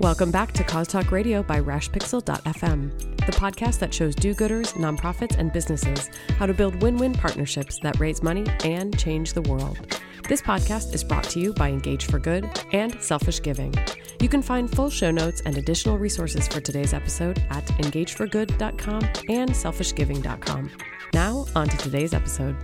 Welcome back to Cause Talk Radio by RashPixel.fm, the podcast that shows do gooders, nonprofits, and businesses how to build win win partnerships that raise money and change the world. This podcast is brought to you by Engage for Good and Selfish Giving. You can find full show notes and additional resources for today's episode at engageforgood.com and selfishgiving.com. Now, on to today's episode.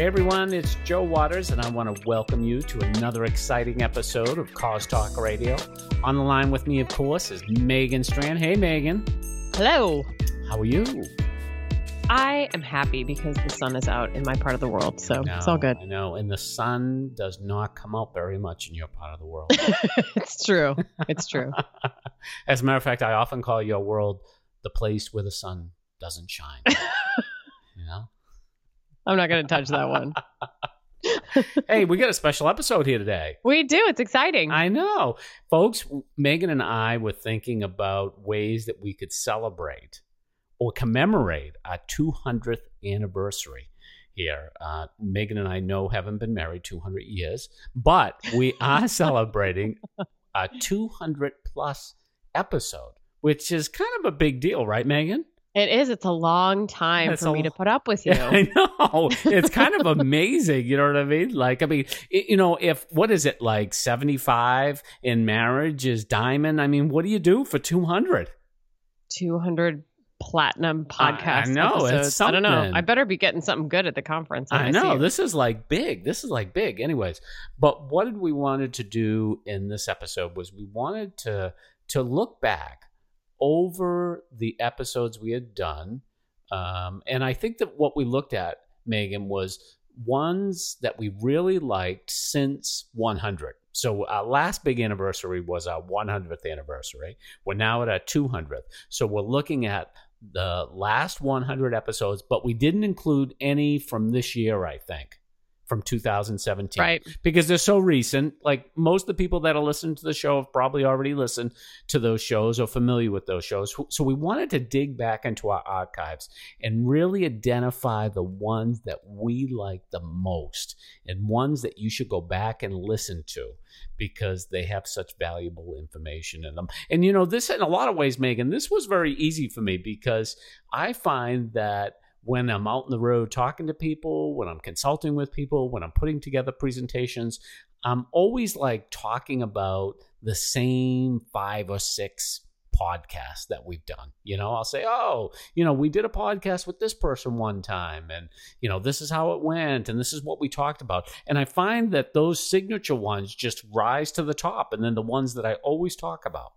Hey everyone, it's Joe Waters, and I want to welcome you to another exciting episode of Cause Talk Radio. On the line with me, of course, is Megan Strand. Hey, Megan. Hello. How are you? I am happy because the sun is out in my part of the world, so it's all good. I know, and the sun does not come out very much in your part of the world. it's true. It's true. As a matter of fact, I often call your world the place where the sun doesn't shine. I'm not going to touch that one. hey, we got a special episode here today. We do. It's exciting. I know. Folks, Megan and I were thinking about ways that we could celebrate or commemorate our 200th anniversary here. Uh, Megan and I know haven't been married 200 years, but we are celebrating a 200 plus episode, which is kind of a big deal, right, Megan? It is. It's a long time It's for a me to put up with you. I know. It's kind of amazing. You know what I mean? Like, I mean, it, you know, if what is it like 75 in marriage is diamond? I mean, what do you do for 200? 200 platinum podcast. I know, it's episodes. I don't know. I better be getting something good at the conference. when I know. This is like big. This is like big. Anyways, but what did we wanted to do in this episode was we wanted to to look back over the episodes we had done. Um, and I think that what we looked at, Megan, was ones that we really liked since 100. So our last big anniversary was our 100th anniversary. We're now at our 200th. So we're looking at the last 100 episodes, but we didn't include any from this year, I think, from 2017 Right. because they're so recent. Like most of the people that are listening to the show have probably already listened to those shows or familiar with those shows. So we wanted to dig back into our archives and really identify the ones that we like the most and ones that you should go back and listen to because they have such valuable information in them. And you know, this in a lot of ways, Megan, this was very easy for me because I find that when I'm out in the road talking to people, when I'm consulting with people, when I'm putting together presentations, I'm always like talking about the same five or six podcasts that we've done. You know, I'll say, oh, you know, we did a podcast with this person one time, and, you know, this is how it went, and this is what we talked about. And I find that those signature ones just rise to the top, and then the ones that I always talk about.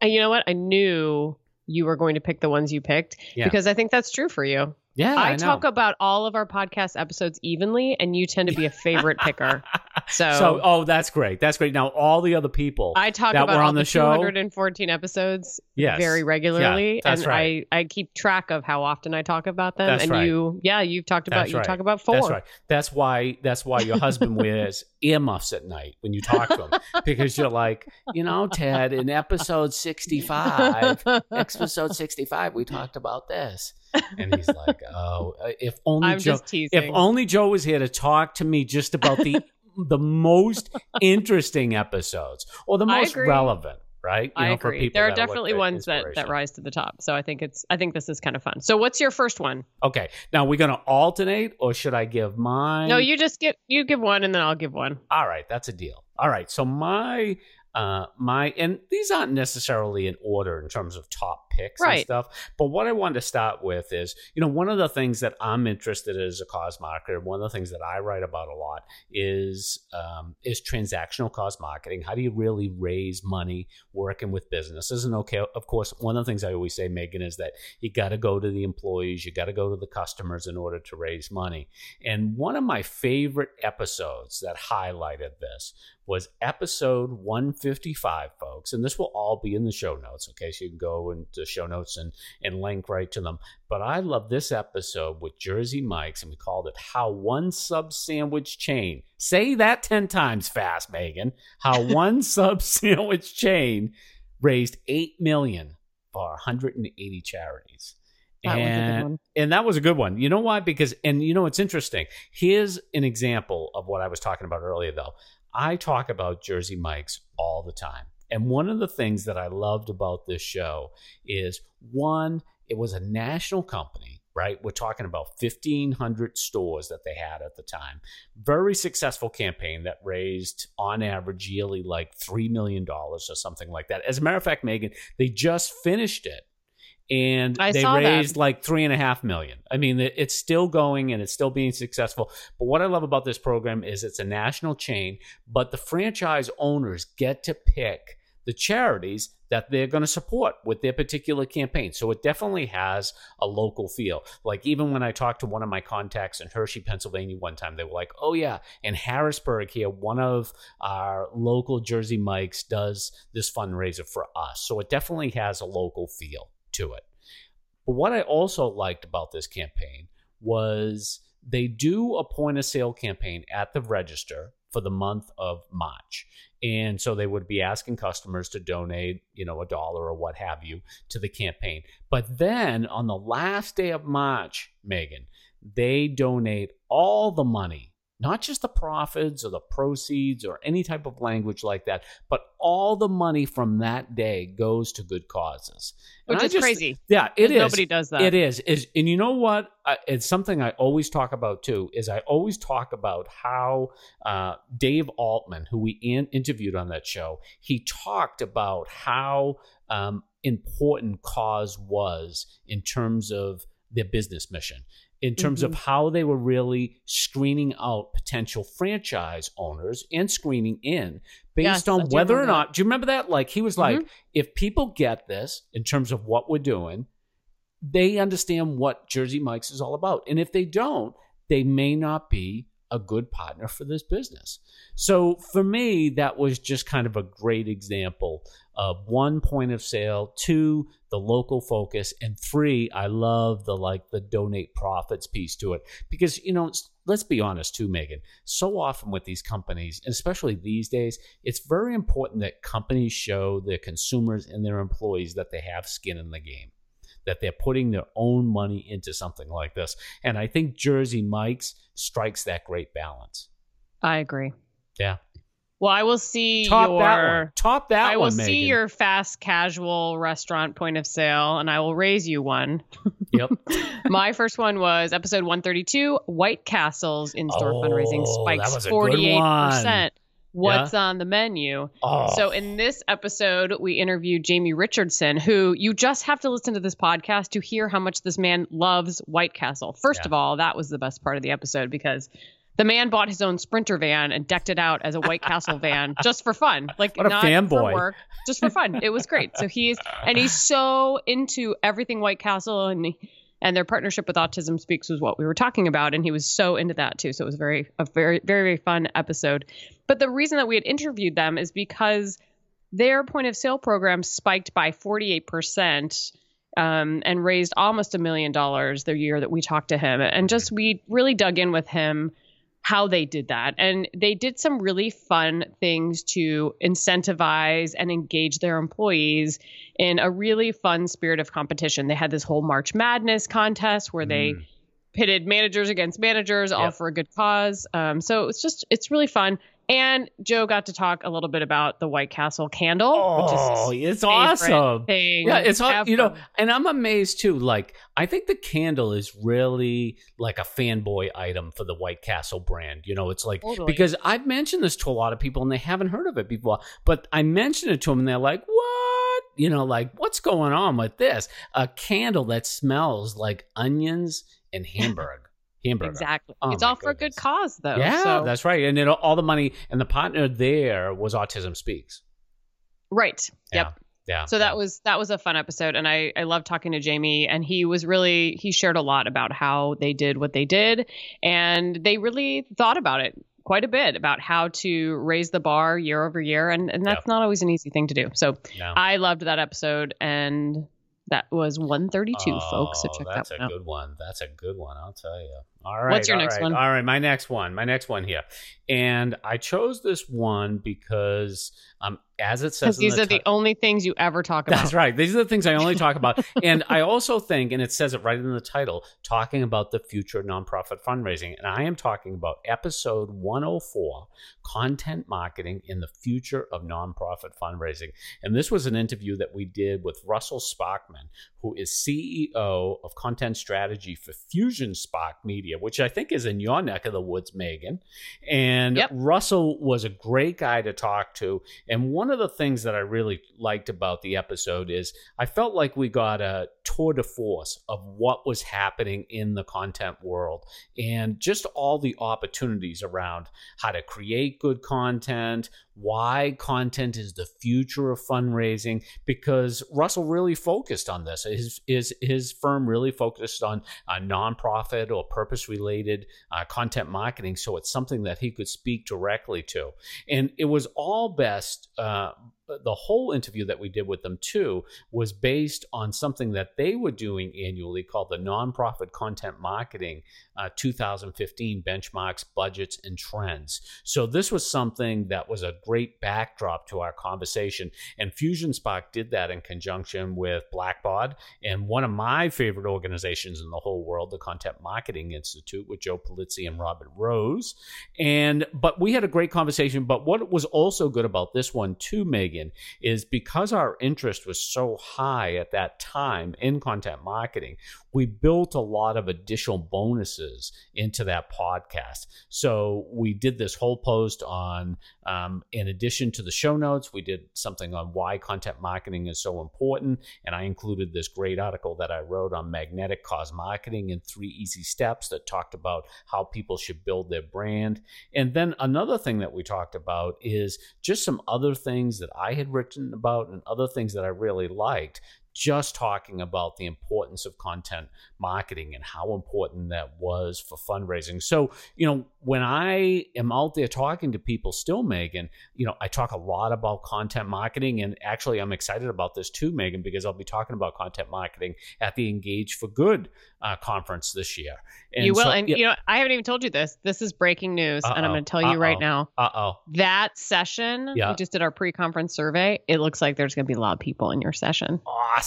And you know what? I knew you were going to pick the ones you picked Yeah. because I think that's true for you. Yeah, I, I, talk about all of our podcast episodes evenly, and you tend to be a favorite picker. So, so, oh, that's great. That's great. Now, all the other people I talk that about were on the the show? 214 episodes yes. very regularly, Yeah, that's and right. I I keep track of how often I talk about them. That's and right. you, yeah, you've talked about That's you right. talk about four. That's right. That's why. That's why your husband wears earmuffs at night when you talk to him because you're like, you know, Ted, in episode sixty-five, episode sixty-five, we talked about this, and he's like, oh, if only I'm Joe, if only Joe was here to talk to me just about the the most interesting episodes or the most relevant, right? You I know, agree. people There are definitely ones that, that rise to the top. So I think it's I think this is kind of fun. So what's your first one? Okay, now we're gonna alternate, or should I give mine? No, you just give you give one and then I'll give one. all right that's a deal all right so my uh my and these aren't necessarily in order in terms of top picks and Right. stuff but what i wanted to start with is you know one of the things that i'm interested in as a cause marketer one of the things that i write about a lot is um is transactional cause marketing how do you really raise money working with businesses and okay of course one of the things i always say megan is that you got to go to the employees you got to go to the customers in order to raise money and one of my favorite episodes that highlighted this was episode 155, folks. And this will all be in the show notes, okay? So you can go into show notes and, and link right to them. But I love this episode with Jersey Mike's, and we called it How One Sub Sandwich Chain. Say that 10 times fast, Megan. How one sub sandwich chain raised 8 million for 180 charities. That was a good and, and that was a good one. You know why? Because, and you know, it's interesting. Here's an example of what I was talking about earlier, though. I talk about Jersey Mike's all the time. And one of the things that I loved about this show is one, it was a national company, right? We're talking about 1,500 stores that they had at the time. Very successful campaign that raised, on average, yearly like $3 million or something like that. As a matter of fact, Megan, they just finished it and I they saw that. raised like three and a half million. I mean, it's still going and it's still being successful. But what I love about this program is it's a national chain, but the franchise owners get to pick the charities that they're going to support with their particular campaign. So it definitely has a local feel. Like even when I talked to one of my contacts in Hershey, Pennsylvania one time, they were like, "Oh yeah, in Harrisburg here, one of our local Jersey Mikes does this fundraiser for us." So it definitely has a local feel to it. But what I also liked about this campaign was they do a point of sale campaign at the register for the month of March. And so they would be asking customers to donate, you know, a dollar or what have you to the campaign. But then on the last day of March, Megan, they donate all the money, not just the profits or the proceeds or any type of language like that, but all the money from that day goes to good causes. Which is just- crazy. Yeah, it is. Nobody does that. It is. Is and you know what? I, it's something I always talk about too. Is I always talk about how uh, Dave Altman, who we in, interviewed on that show, he talked about how um, important cause was in terms of their business mission. In terms of how they were really screening out potential franchise owners and screening in based Yes, on whether or not. Do you remember that? Like he was like, if people get this in terms of what we're doing, they understand what Jersey Mike's is all about. And if they don't, they may not be a good partner for this business. So for me, that was just kind of a great example of one point of sale, two, the local focus, and three, I love the like the donate profits piece to it. Because, you know, let's be honest too, Megan. So often with these companies, especially these days, it's very important that companies show their consumers and their employees that they have skin in the game that they're putting their own money into something like this. And I think Jersey Mike's strikes that great balance. I agree. Yeah. Well, I will see Top your. that one. Top that I will one, see Megan. your fast casual restaurant point of sale, and I will raise you one. Yep. My first one was episode 132 White Castle's in store Oh, fundraising spikes was a good 48%. What's on the menu? Oh. So, in this episode, we interviewed Jamie Richardson, who you just have to listen to this podcast to hear how much this man loves White Castle. First Yeah. of all, that was the best part of the episode because the man bought his own Sprinter van and decked it out as a White Castle van just for fun. Like, What a not fanboy. for work, just for fun. It was great. So, he's, and he's so into everything White Castle and he, and their partnership with Autism Speaks was what we were talking about, and he was so into that too. So it was very a very very very fun episode. But the reason that we had interviewed them is because their point of sale program spiked by forty eight percent. Um, and raised almost a million dollars the year that we talked to him, and just we really dug in with him how they did that. And they did some really fun things to incentivize and engage their employees in a really fun spirit of competition. They had this whole March Madness contest where they Mm. pitted managers against managers, all Yep. for a good cause. Um, so it's just, it's really fun. And Joe got to talk a little bit about the White Castle candle, which Oh, it's awesome. Yeah, it's you know, and I'm amazed too. Like, I think the candle is really like a fanboy item for the White Castle brand. You know, it's like Totally. because I've mentioned this to a lot of people and they haven't heard of it before, but I mentioned it to them and they're like, "What?" You know, like, "What's going on with this?" A candle that smells like onions and hamburg, hamburger. Exactly. Oh it's all for a good cause, though. Yeah, So- that's right. And it, all the money and the partner there was Autism Speaks. right. Yeah. Yep. Yeah. So that was that was a fun episode, and I I love talking to Jamie, and he was really he shared a lot about how they did what they did, and they really thought about it quite a bit about how to raise the bar year over year, and and that's Yep. not always an easy thing to do. So No. I loved that episode, and that was 132, folks. So Oh, check that's that a one out. good one. That's a good one. I'll tell you. All right. What's your next right, one? All right, my next one. My next one here, and I chose this one because um, as it says, because these the are the only things you ever talk about. That's right. These are the things I only talk about. and I also think, and it says it right in the title, talking about the future of nonprofit fundraising. And I am talking about episode 104 content marketing in the future of nonprofit fundraising. And this was an interview that we did with Russell Sparkman, who is CEO of content strategy for Fusion Spark Media, which I think is in your neck of the woods, Megan. And Yep. Russell was a great guy to talk to. And one of the things that I really liked about the episode is I felt like we got a tour de force of what was happening in the content world and just all the opportunities around how to create good content, why content is the future of fundraising, because Russell really focused on this. His, his, his firm really focused on uh, nonprofit or purpose related uh, content marketing. So it's something that he could speak directly to. And it was all best. Uh, the whole interview that we did with them too was based on something that they were doing annually called the Nonprofit Content Marketing uh, 2015 Benchmarks, Budgets, and Trends. So this was something that was a great backdrop to our conversation. And Fusion Spark did that in conjunction with Blackbaud and one of my favorite organizations in the whole world, the Content Marketing Institute with Joe Pulizzi and Robert Rose. And but we had a great conversation. But what was also good about this one too, Megan, is because our interest was so high at that time in content marketing, we built a lot of additional bonuses into that podcast. So we did this whole post on, um, in addition to the show notes, we did something on why content marketing is so important. And I included this great article that I wrote on magnetic cause marketing in three easy steps that talked about how people should build their brand. And then another thing that we talked about is just some other things that I had written about and other things that I really liked just talking about the importance of content marketing and how important that was for fundraising. So, you know, when I am out there talking to people still, Megan, you know, I talk a lot about content marketing. And actually, I'm excited about this too, Megan, because I'll be talking about content marketing at the Engage for Good uh, conference this year. And you will, so- and yeah, you know, I haven't even told you this. This is breaking news, and I'm going to tell you right uh-oh. now. uh oh. That session, Yeah. we just did our pre-conference survey. It looks like there's going to be a lot of people in your session. Awesome.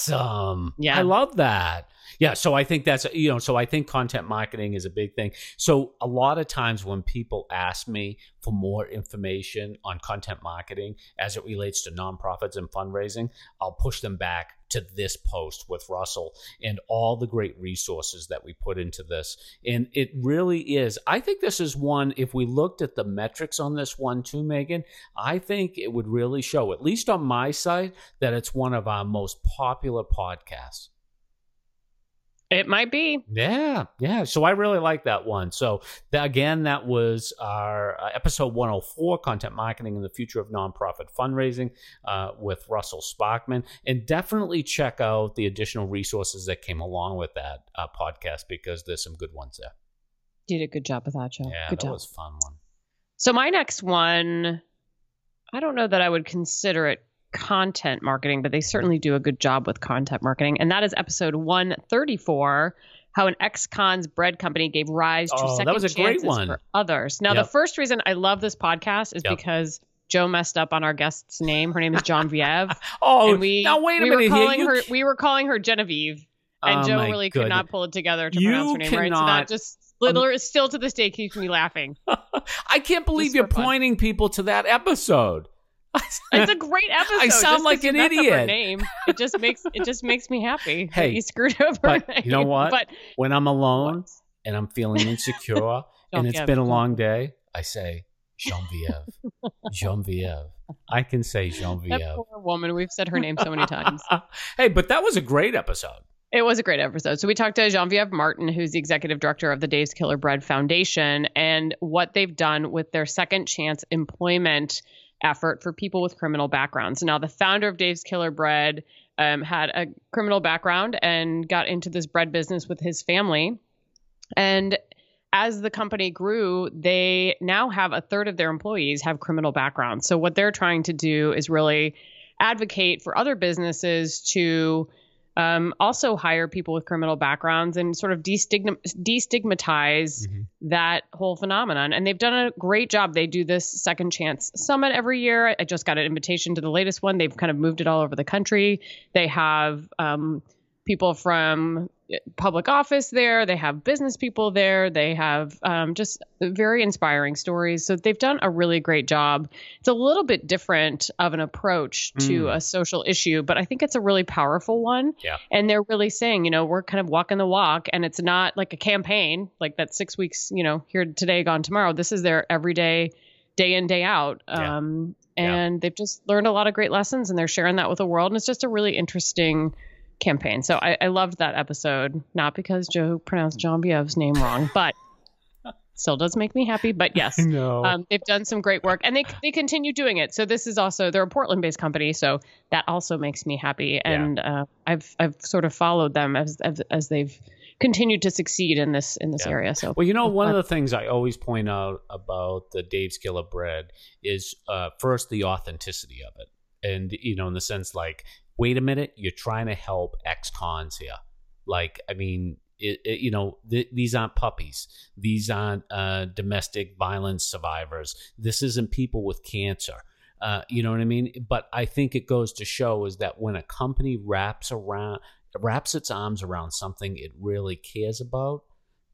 Yeah. I love that. Yeah. So I think that's, you know, so I think content marketing is a big thing. So a lot of times when people ask me for more information on content marketing as it relates to nonprofits and fundraising, I'll push them back to this post with Russell and all the great resources that we put into this. And it really is. I think this is one, if we looked at the metrics on this one too, Megan, I think it would really show, at least on my side, that it's one of our most popular podcasts. It might be. Yeah, yeah. So I really like that one. So that, again, that was our uh, episode 104, content marketing and the future of nonprofit fundraising, uh, with Russell Sparkman. And definitely check out the additional resources that came along with that uh, podcast because there's some good ones there. Did a good job with that, Joe. Yeah, good that job. was a fun one. So my next one, I don't know that I would consider it content marketing, but they certainly do a good job with content marketing. And that is episode 134, how an ex-cons bread company gave rise to Oh, that second was a great chances one. for others. Now, Yep. the first reason I love this podcast is Yep. because Joe messed up on our guest's name. Her name is John Viev. Oh, and we, now wait a we minute were calling her we were calling her Genevieve. And Oh, Joe really could not pull it together to You pronounce her name right. So cannot- that just literally um, still to this day keeps me laughing. I can't believe Just you're pointing people to that episode. It's a great episode. I sound like an idiot. name. It just makes it just makes me happy. that Hey, you screwed up but name. you know what? But when I'm alone and I'm feeling insecure and it's been a long day, I say Genevieve. Genevieve. I can say that Genevieve. poor woman. We've said her name so many times. hey, but that was a great episode. It was a great episode. So we talked to Jean-Vieve Martin, who's the executive director of the Dave's Killer Bread Foundation, and what they've done with their second chance employment effort for people with criminal backgrounds. Now, the founder of Dave's Killer Bread um, had a criminal background and got into this bread business with his family. And as the company grew, they now have a third of their employees have criminal backgrounds. So what they're trying to do is really advocate for other businesses to um, also hire people with criminal backgrounds and sort of destigma- destigmatize Mm-hmm. that whole phenomenon. And they've done a great job. They do this Second Chance Summit every year. I just got an invitation to the latest one. They've kind of moved it all over the country. They have um, people from public office there. They have business people there. They have um, just very inspiring stories. So they've done a really great job. It's a little bit different of an approach to Mm. a social issue, but I think it's a really powerful one. Yeah. And they're really saying, you know, we're kind of walking the walk and it's not like a campaign, like that six weeks, you know, here today, gone tomorrow. This is their everyday, day in, day out. Yeah. Um, Yeah. and they've just learned a lot of great lessons and they're sharing that with the world. And it's just a really interesting campaign. So I, I loved that episode, not because Joe pronounced John Biev's name wrong, but still does make me happy. But yes, um, they've done some great work and they, they continue doing it. So this is also, they're a Portland based company. So that also makes me happy. And uh, I've, I've sort of followed them as, as, as they've continued to succeed in this, in this Yeah. area. So Well, you know, one of the things I always point out about the Dave's Killer Bread is uh, first the authenticity of it, and you know, in the sense like, wait a minute, you're trying to help ex-cons here. Like, I mean, it, it, you know, th- these aren't puppies. These aren't uh, domestic violence survivors. This isn't people with cancer. Uh, you know what I mean? But I think it goes to show is that when a company wraps around, wraps its arms around something it really cares about,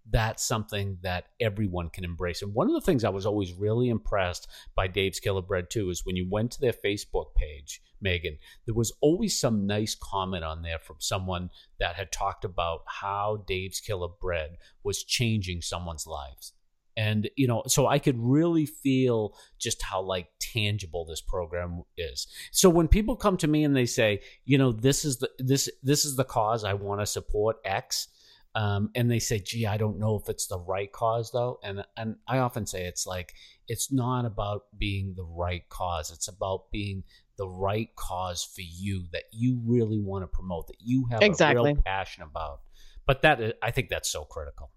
that's something that everyone can embrace. And one of the things I was always really impressed by Dave's Killer Bread too is when you went to their Facebook page, Megan, there was always some nice comment on there from someone that had talked about how Dave's Killer Bread was changing someone's lives. And you know, so I could really feel just how like tangible this program is. So when people come to me and they say, you know, this is the this this is the cause I want to support X, um, and they say, "Gee, I don't know if it's the right cause, though." And and I often say it's like it's not about being the right cause; it's about being the right cause for you that you really want to promote, that you have a Exactly. real passion about. But that is, I think that's so critical.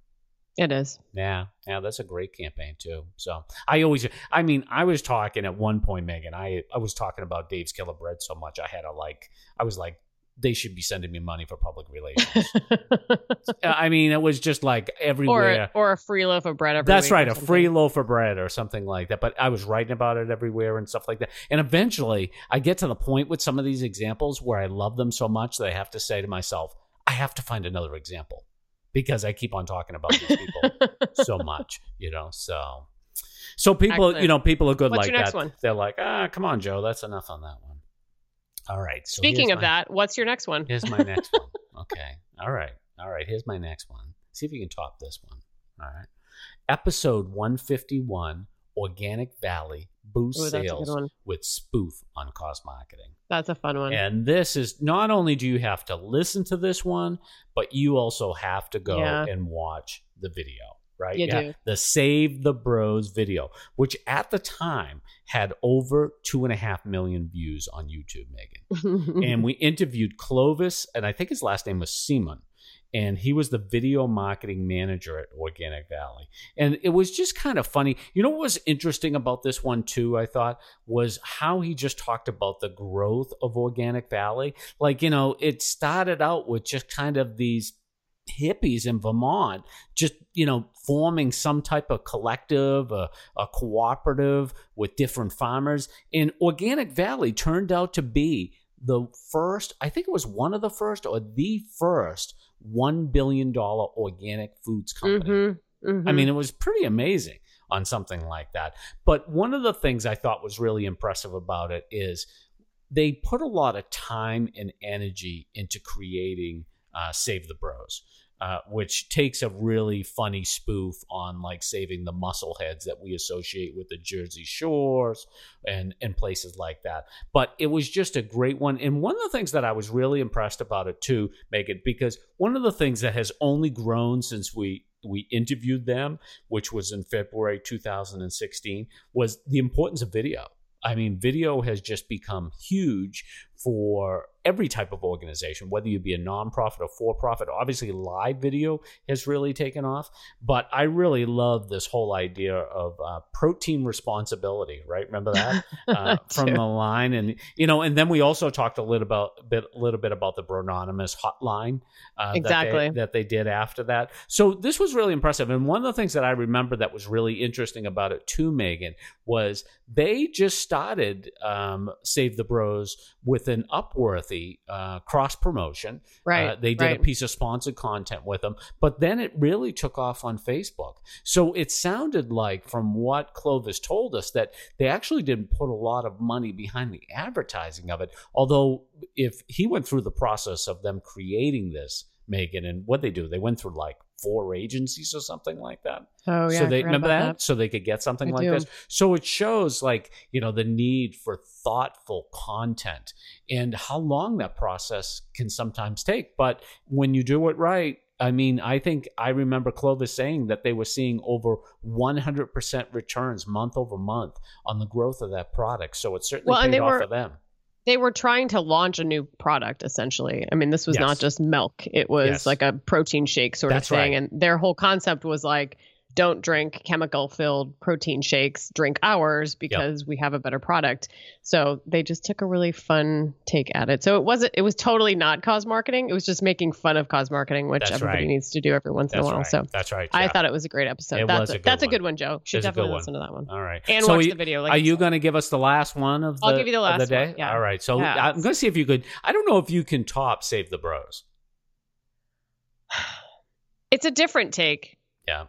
it is. Yeah, yeah, that's a great campaign too. So I always, I mean, I was talking at one point, Megan. I I was talking about Dave's Killer Bread so much, I had to like, I was like, they should be sending me money for public relations. I mean, it was just like everywhere. or a free loaf of bread every That's week right, or a something. free loaf of bread or something like that. But I was writing about it everywhere and stuff like that. And eventually, I get to the point with some of these examples where I love them so much that I have to say to myself, I have to find another example because I keep on talking about these people so much, you know. So, so people, Excellent. you know, people are good What's like your next that. one? They're like, ah, come on, Joe, that's enough on that one. All right. So Speaking of my- that, what's your next one? Here's my next one. Okay. All right. All right. Here's my next one. See if you can top this one. All right. Episode 151 Organic Valley Boost Ooh, that's a good Sales with Spoof on Cause Marketing. That's a fun one. And this is not only do you have to listen to this one, but you also have to go Yeah. and watch the video, right? You Yeah, do. The Save the Bros video, which at the time had over two and a half million views on YouTube, Megan and we interviewed Clovis, and I think his last name was Siemon. And he was the video marketing manager at Organic Valley. And it was just kind of funny. You know what was interesting about this one, too, I thought, was how he just talked about the growth of Organic Valley. Like, you know, it started out with just kind of these hippies in Vermont, just you know, forming some type of collective, a, a cooperative with different farmers. And Organic Valley turned out to be the first, I think it was one of the first or the first one billion dollar organic foods company. Mhm, mhm. I mean, it was pretty amazing on something like that. But one of the things I thought was really impressive about it is they put a lot of time and energy into creating uh, Save the Bros. Uh, which takes a really funny spoof on like saving the muscle heads that we associate with the Jersey Shores and and places like that. But it was just a great one. And one of the things that I was really impressed about it too, Megan, because one of the things that has only grown since we we interviewed them, which was in February 2016, was the importance of video. I mean, video has just become huge for every type of organization, whether you be a nonprofit or for profit. Obviously, live video has really taken off, but I really love this whole idea of uh, protein responsibility. Right? Remember that uh, from the line, and you know, and then we also talked a little about bit, a little bit about the Brononymous hotline uh, exactly that they, that they did after that. So this was really impressive, and one of the things that I remember that was really interesting about it too, Megan, was they just started um, Save the Bros with an Upworthy uh, cross promotion. Right. Uh, they did right. a piece of sponsored content with them, but then it really took off on Facebook. So it sounded like, from what Clovis told us, that they actually didn't put a lot of money behind the advertising of it. Although, if he went through the process of them creating this, Megan, and what they do, they went through like four agencies or something like that. Oh yeah. so they remember about that? So they could get something I like do. this. So it shows like, you know, the need for thoughtful content and how long that process can sometimes take. But when you do it right, I mean, I think I remember Clovis saying that they were seeing over 100% returns month over month on the growth of that product. So it certainly Well, paid off were- for them. They were trying to launch a new product essentially. I mean, this was Yes. not just milk. It was Yes. like a protein shake sort That's of thing. right. And their whole concept was like, don't drink chemical filled protein shakes, drink ours because we have a better product. So they just took a really fun take at it. So it wasn't, it was totally not cause marketing. It was just making fun of cause marketing, which That's everybody right. needs to do every once in a while. right. So That's right. I thought it was a great episode. It that's was a, a good that's a one. good one, Joe. Should It's definitely listen to that one. All right. And So watch you- the video. Like Are you going to give us the last one of the, I'll give you the of last day? one, yeah. All right. So Yeah. I'm going to see if you could. I don't know if you can top Save the Bros. It's a different take. Yeah.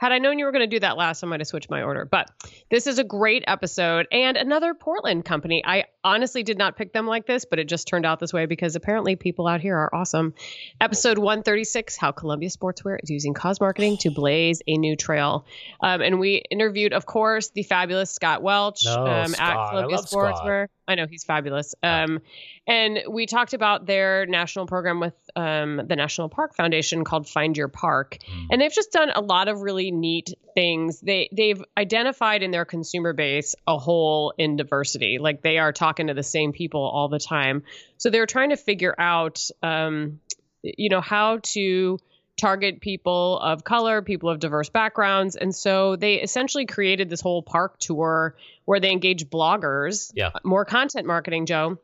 Had I known you were going to do that last, I might have switched my order. But this is a great episode and another Portland company. I honestly did not pick them like this, but it just turned out this way because apparently people out here are awesome. Episode 136 How Columbia Sportswear is using cause marketing to blaze a new trail. Um, and we interviewed, of course, the fabulous Scott Welch No, um, Scott. at Columbia Sportswear. Scott. I know he's fabulous. Um, and we talked about their national program with um, the National Park Foundation called Find Your Park, Mm. and they've just done a lot of really neat things. They they've identified in their consumer base a hole in diversity. Like they are talking to the same people all the time, so they're trying to figure out, um, you know, how to target people of color, people of diverse backgrounds. And so they essentially created this whole park tour where they engage bloggers, Yeah. more content marketing, Joe,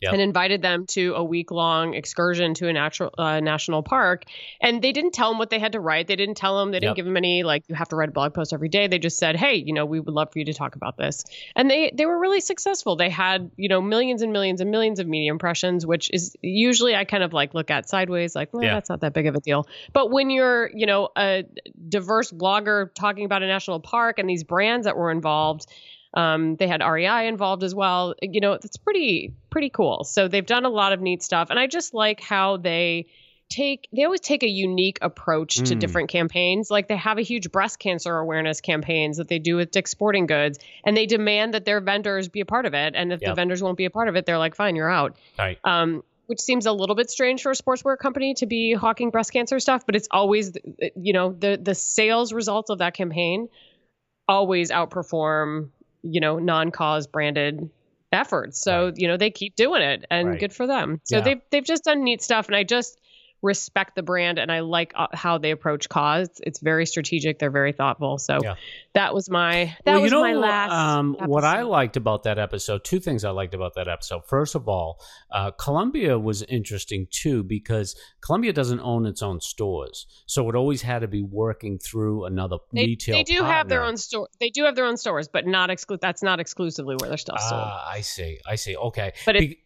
Yep. and invited them to a week long excursion to a natural uh, national park. And they didn't tell them what they had to write. They didn't tell them. They didn't Yep. give them any like you have to write a blog post every day. They just said, hey, you know, we would love for you to talk about this. And they they were really successful. They had you know millions and millions and millions of media impressions, which is usually I kind of like look at sideways, like well, Yeah. that's not that big of a deal. But when you're you know a diverse blogger talking about a national park and these brands that were involved. Um, they had REI involved as well. You know, it's pretty pretty cool. So they've done a lot of neat stuff, and I just like how they take they always take a unique approach to Mm. different campaigns. Like they have a huge breast cancer awareness campaigns that they do with Dick's Sporting Goods, and they demand that their vendors be a part of it. And if Yep. the vendors won't be a part of it, they're like, "Fine, you're out." Right. um, which seems a little bit strange for a sportswear company to be hawking breast cancer stuff, but it's always, you know, the the sales results of that campaign always outperform, you know, non-cause branded efforts. So Right. you know they keep doing it, and Right. good for them. So Yeah. they've they've just done neat stuff, and I just respect the brand and I like uh, how they approach cause. It's very strategic. They're very thoughtful. So Yeah. that was my that well, was you know, my last. um, what I liked about that episode, two things I liked about that episode. First of all, uh, Columbia was interesting too because Columbia doesn't own its own stores, so it always had to be working through another They, retail. they do have their own store. They do have their own stores, but not exclu- That's not exclusively where their stuff's sold. Ah, I see. I see. Okay. But it- Be-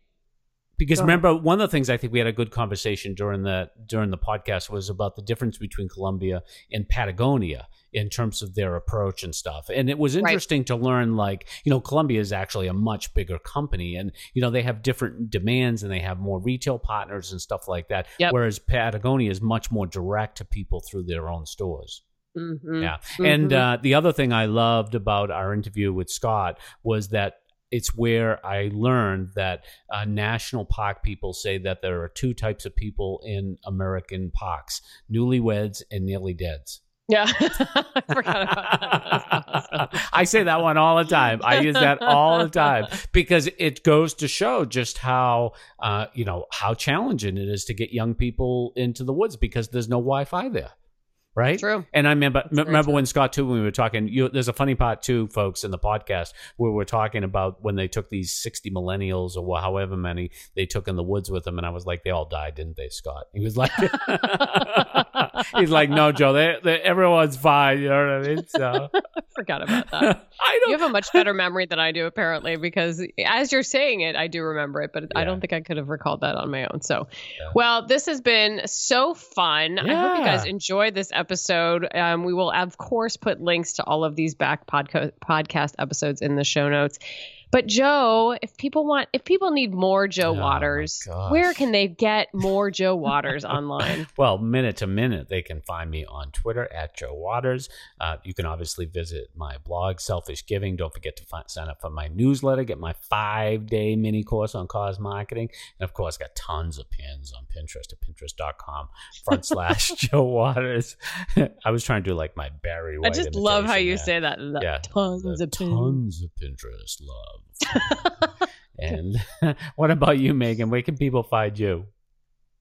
because Go ahead. remember, one of the things I think we had a good conversation during the during the podcast was about the difference between Columbia and Patagonia in terms of their approach and stuff. And it was Right. interesting to learn, like you know, Columbia is actually a much bigger company, and you know they have different demands and they have more retail partners and stuff like that. Yep. Whereas Patagonia is much more direct to people through their own stores. Mhm. Yeah. And Mhm. uh, the other thing I loved about our interview with Scott was that it's where I learned that uh, national park people say that there are two types of people in American parks newlyweds and nearly deads. Yeah, I forgot about that. I say that one all the time. I use that all the time because it goes to show just how uh, you know how challenging it is to get young people into the woods because there's no Wi-Fi there right? True. And I remember That's remember when Scott too when we were talking. You, there's a funny part too, folks, in the podcast where we're talking about when they took these 60 millennials or however many they took in the woods with them, and I was like, they all died, didn't they, Scott? He was like, he's like, no, Joe, they, they, everyone's fine. You know what I mean? So I forgot about that. I don't. You have a much better memory than I do, apparently, because as you're saying it, I do remember it, but I don't think I could have recalled that on my own. So, Yeah. well, this has been so fun. I hope you guys enjoyed this episode. Um, we will, of course, put links to all of these back podca- podcast episodes in the show notes. But Joe, if people want, if people need more Joe Oh, Waters, where can they get more Joe Waters online? Well, minute to minute, they can find me on Twitter at Joe Waters. Uh, you can obviously visit my blog, Selfish Giving. Don't forget to fi- sign up for my newsletter, get my five day mini course on cause marketing. And of course, got tons of pins on Pinterest at pinterest.com front slash Joe Waters. I was trying to do like my Barry White. I just love how you there. say that. Yeah. Tons The of pins. tons of Pinterest love. And what about you, Megan? Where can people find you?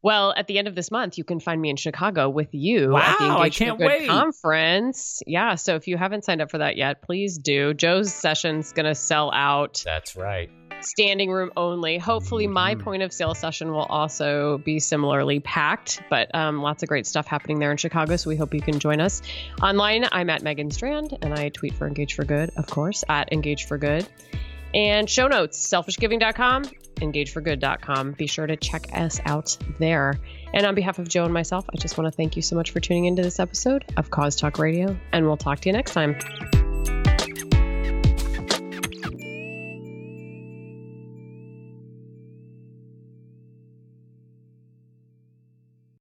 Well, at the end of this month, you can find me in Chicago with you Wow, at the I can't Good wait. conference. Yeah, so if you haven't signed up for that yet, please do. Joe's session's going to sell out, That's right. standing room only. Hopefully, my Mhm. point of sale session will also be similarly packed, but um, lots of great stuff happening there in Chicago. So we hope you can join us. Online, I'm at Megan Strand, and I tweet for Engage for Good, of course, at Engage for Good. And show notes, selfishgiving.com, engageforgood.com. Be sure to check us out there. And on behalf of Joe and myself, I just want to thank you so much for tuning into this episode of Cause Talk Radio, and we'll talk to you next time.